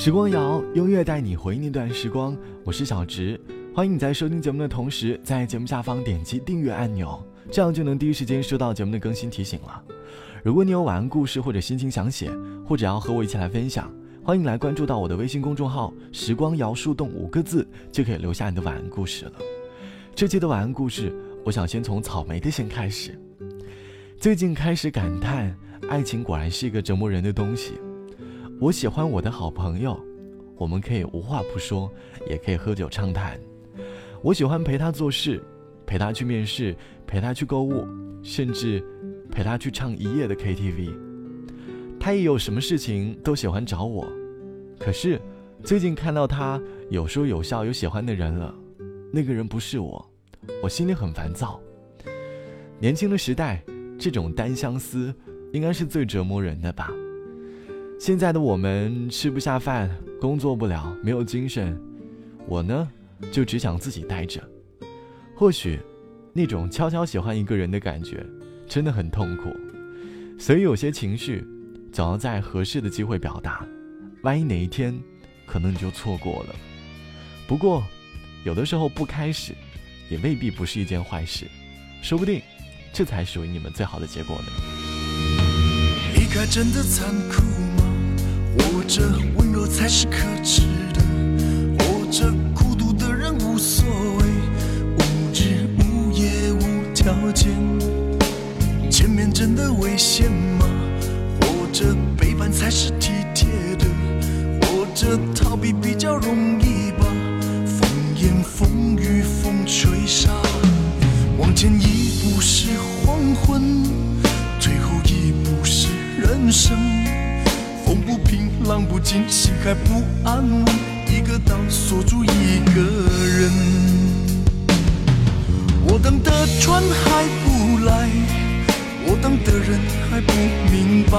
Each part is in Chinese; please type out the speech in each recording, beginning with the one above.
时光谣，音乐带你回忆那段时光。我是小植，欢迎你在收听节目的同时，在节目下方点击订阅按钮，这样就能第一时间收到节目的更新提醒了。如果你有晚安故事或者心情想写，或者要和我一起来分享，欢迎来关注到我的微信公众号“时光谣树洞”五个字，就可以留下你的晚安故事了。这期的晚安故事，我想先从草莓的先开始。最近开始感叹，爱情果然是一个折磨人的东西。我喜欢我的好朋友，我们可以无话不说，也可以喝酒畅谈。我喜欢陪他做事，陪他去面试，陪他去购物，甚至陪他去唱一夜的 KTV。他一有什么事情都喜欢找我，可是最近看到他有说有笑有喜欢的人了，那个人不是我，我心里很烦躁。年轻的时代，这种单相思应该是最折磨人的吧。现在的我们吃不下饭，工作不了，没有精神。我呢，就只想自己待着。或许，那种悄悄喜欢一个人的感觉，真的很痛苦。所以有些情绪，总要在合适的机会表达。万一哪一天，可能你就错过了。不过，有的时候不开始，也未必不是一件坏事。说不定，这才属于你们最好的结果呢。离开真的残酷。或者温柔才是可耻的，活着锁住一个人。我等的船还不来，我等的人还不明白。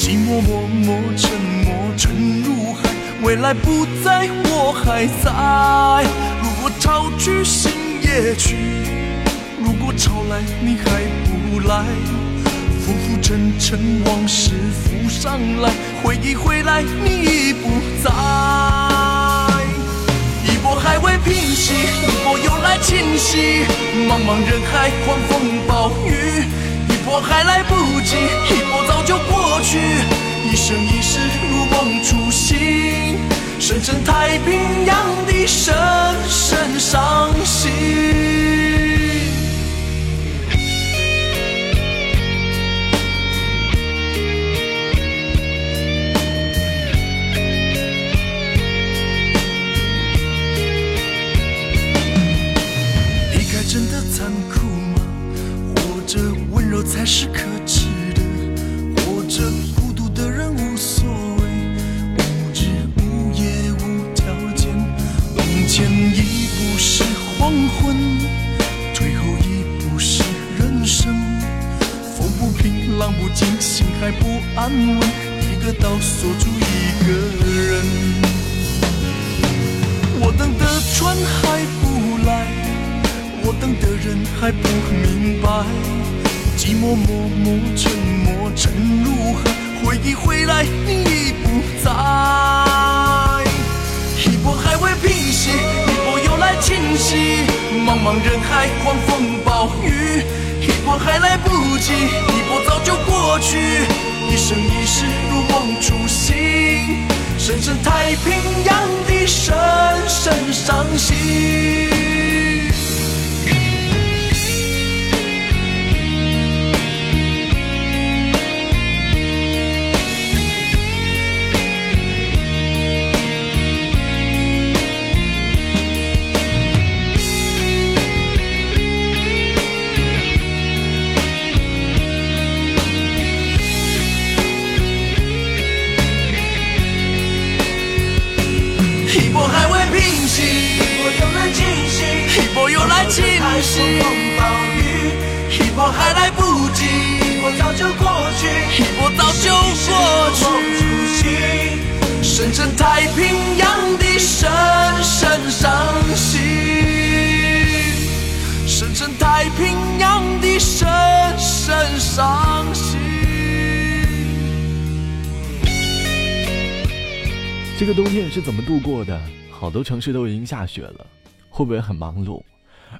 寂寞默默沉默沉入海，未来不在，我还在。如果潮去心也去，如果潮来你还不来。浮浮沉沉，往事浮上来，回忆回来，你已不在。平息，一波又来侵袭。茫茫人海，狂风暴雨，一波还来不及，一波早就过去。一生一世，如梦初醒，深深太平洋的深深伤心。真的残酷吗？活着温柔才是可耻的，活着孤独的人无所谓，无日无夜无条件。往前一步是黄昏，退后一步是人生。风不平，浪不静，心还不安稳，一个岛锁住一个人。我等的船还不，等的人还不明白。寂寞默默沉默沉入海，回忆回来你已不在。一波还未平息，一波又来侵袭。茫茫人海，狂风暴雨，一波还来不及，一波早就过去。一生一世如梦初醒，深深太平洋的深深伤心。不及，一波早就过去，一波早就过去。深深太平洋的深深伤心，深深太平洋的深深伤心。这个冬天是怎么度过的？好多城市都已经下雪了，会不会很忙碌？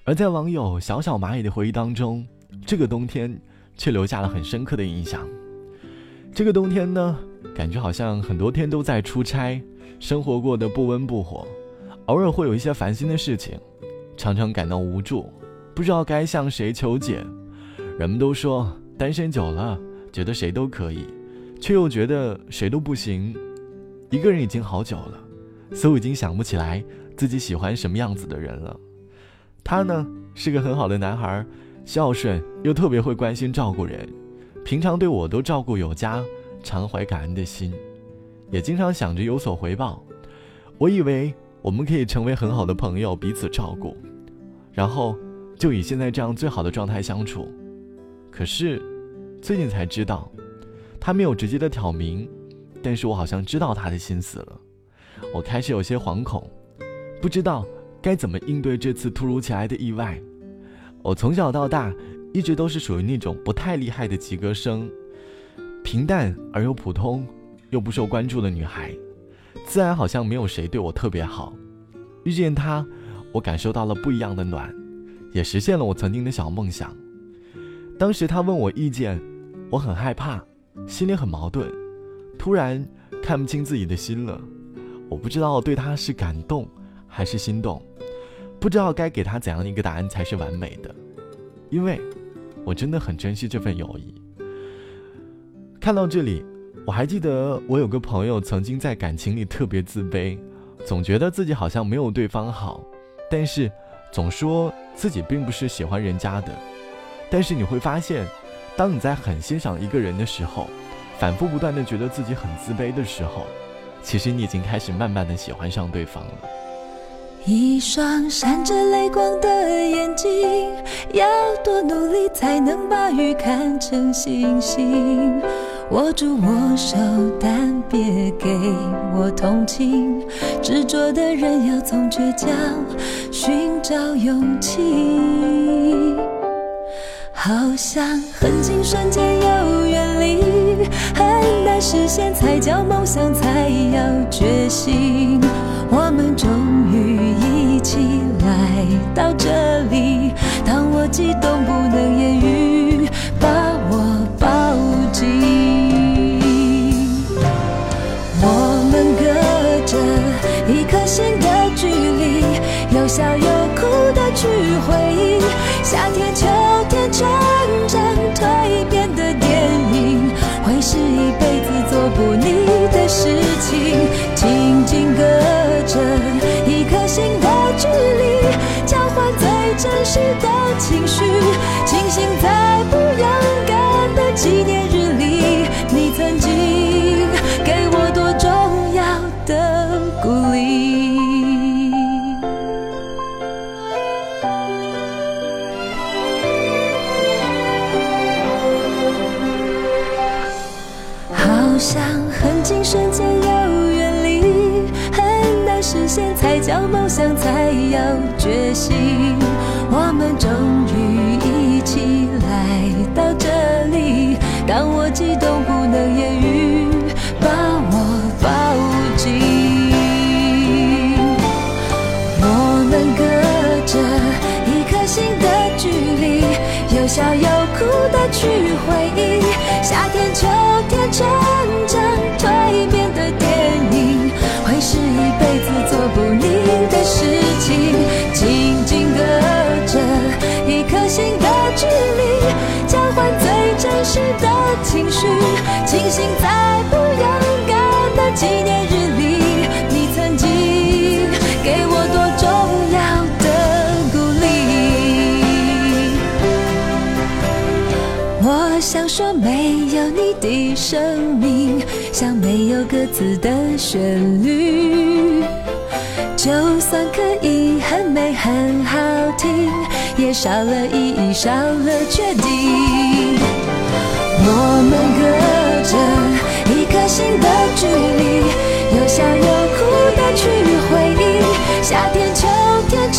而在网友小小蚂蚁的回忆当中，这个冬天却留下了很深刻的印象。这个冬天呢，感觉好像很多天都在出差，生活过得不温不火，偶尔会有一些烦心的事情，常常感到无助，不知道该向谁求解。人们都说单身久了，觉得谁都可以，却又觉得谁都不行。一个人已经好久了，似乎已经想不起来自己喜欢什么样子的人了。他呢，是个很好的男孩，孝顺又特别会关心照顾人。平常对我都照顾有加，常怀感恩的心，也经常想着有所回报。我以为我们可以成为很好的朋友，彼此照顾，然后就以现在这样最好的状态相处。可是最近才知道，他没有直接的挑明，但是我好像知道他的心思了。我开始有些惶恐，不知道该怎么应对这次突如其来的意外。我从小到大。一直都是属于那种不太厉害的及格生，平淡而又普通，又不受关注的女孩，自然好像没有谁对我特别好。遇见她，我感受到了不一样的暖，也实现了我曾经的小梦想。当时她问我意见，我很害怕，心里很矛盾，突然看不清自己的心了。我不知道对她是感动还是心动，不知道该给他怎样的一个答案才是完美的，因为。我真的很珍惜这份友谊。看到这里，我还记得我有个朋友曾经在感情里特别自卑，总觉得自己好像没有对方好，但是总说自己并不是喜欢人家的。但是你会发现，当你在很欣赏一个人的时候，反复不断的觉得自己很自卑的时候，其实你已经开始慢慢的喜欢上对方了。一双闪着泪光的眼睛，要多努力才能把雨看成星星。握住我手，但别给我同情。执着的人要从倔强寻找勇气。好像很近瞬间又远离，很难实现才叫梦想，才要决心。我们终于一起来到这里，当我激动不能言语，把我抱紧。我们隔着一颗心的距离，有笑有哭的去回忆，夏天、秋天、成长蜕变心的距离，交换最真实的情绪，庆幸在不勇敢的纪念日里，你曾经给我多重要的鼓励。好像很近瞬间有梦想，才要决心。我们终于一起来到这里，当我激动不能言语，把我抱紧。我们隔着一颗心的距离，有笑有哭的聚会纪念日里，你曾经给我多重要的鼓励。我想说，没有你的生命。像没有歌词的旋律，就算可以很美很好听，也少了意义，少了确定。我们隔着心的距离，有笑有哭的去回忆，夏天、秋天、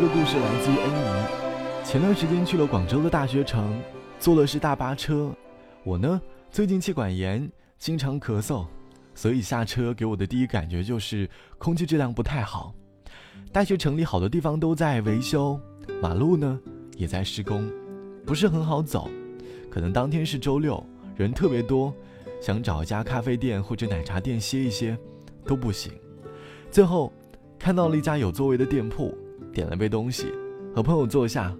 一个故事来自于恩怡。前段时间去了广州的大学城，坐的是大巴车。我呢，最近气管炎，经常咳嗽，所以下车给我的第一感觉就是空气质量不太好。大学城里好多地方都在维修，马路呢也在施工，不是很好走。可能当天是周六，人特别多，想找一家咖啡店或者奶茶店歇一歇，都不行。最后，看到了一家有座位的店铺。点了杯东西，和朋友坐下，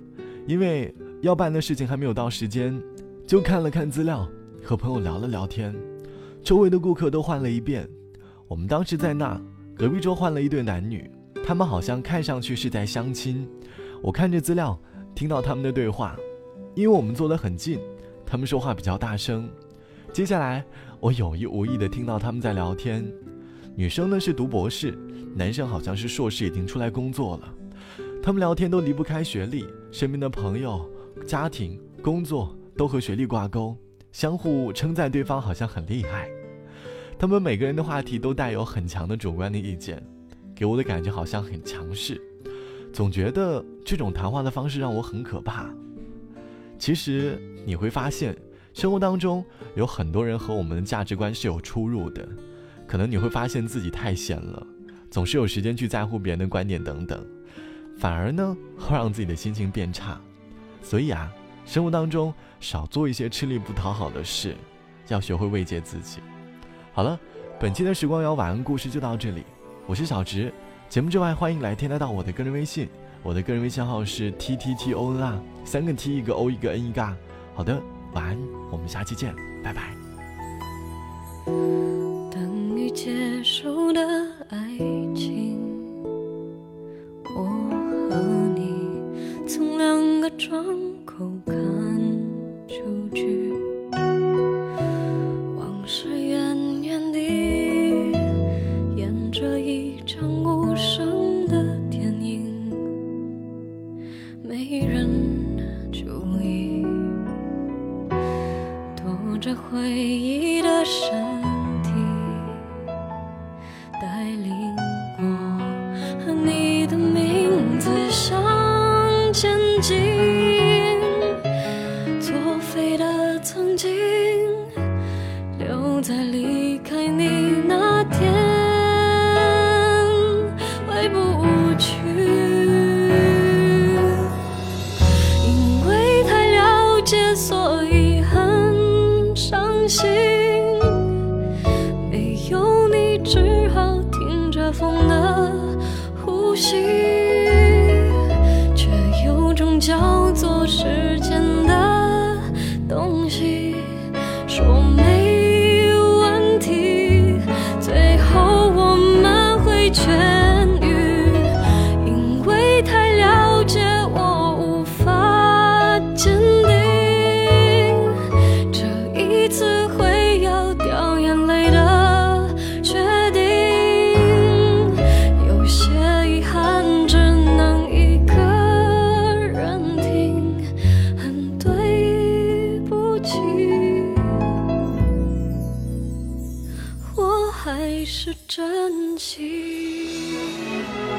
因为要办的事情还没有到时间，就看了看资料，和朋友聊了聊天。周围的顾客都换了一遍，我们当时在那隔壁桌换了一对男女，他们好像看上去是在相亲。我看着资料，听到他们的对话，因为我们坐得很近，他们说话比较大声。接下来我有意无意的听到他们在聊天，女生呢是读博士，男生好像是硕士，已经出来工作了。他们聊天都离不开学历，身边的朋友、家庭、工作都和学历挂钩，相互称赞对方好像很厉害。他们每个人的话题都带有很强的主观的意见，给我的感觉好像很强势，总觉得这种谈话的方式让我很可怕。其实你会发现，生活当中有很多人和我们的价值观是有出入的，可能你会发现自己太闲了，总是有时间去在乎别人的观点等等。反而呢，会让自己的心情变差，所以啊，生活当中少做一些吃力不讨好的事，要学会慰藉自己。好了，本期的时光谣晚安故事就到这里，我是小直。节目之外，欢迎来添加到我的个人微信，我的个人微信号是 t t t o n 啊三个 t 一个 o 一个 n 一个。好的，晚安，我们下期见，拜拜。等于接受的爱窗离开你那天，真情。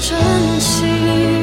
珍惜。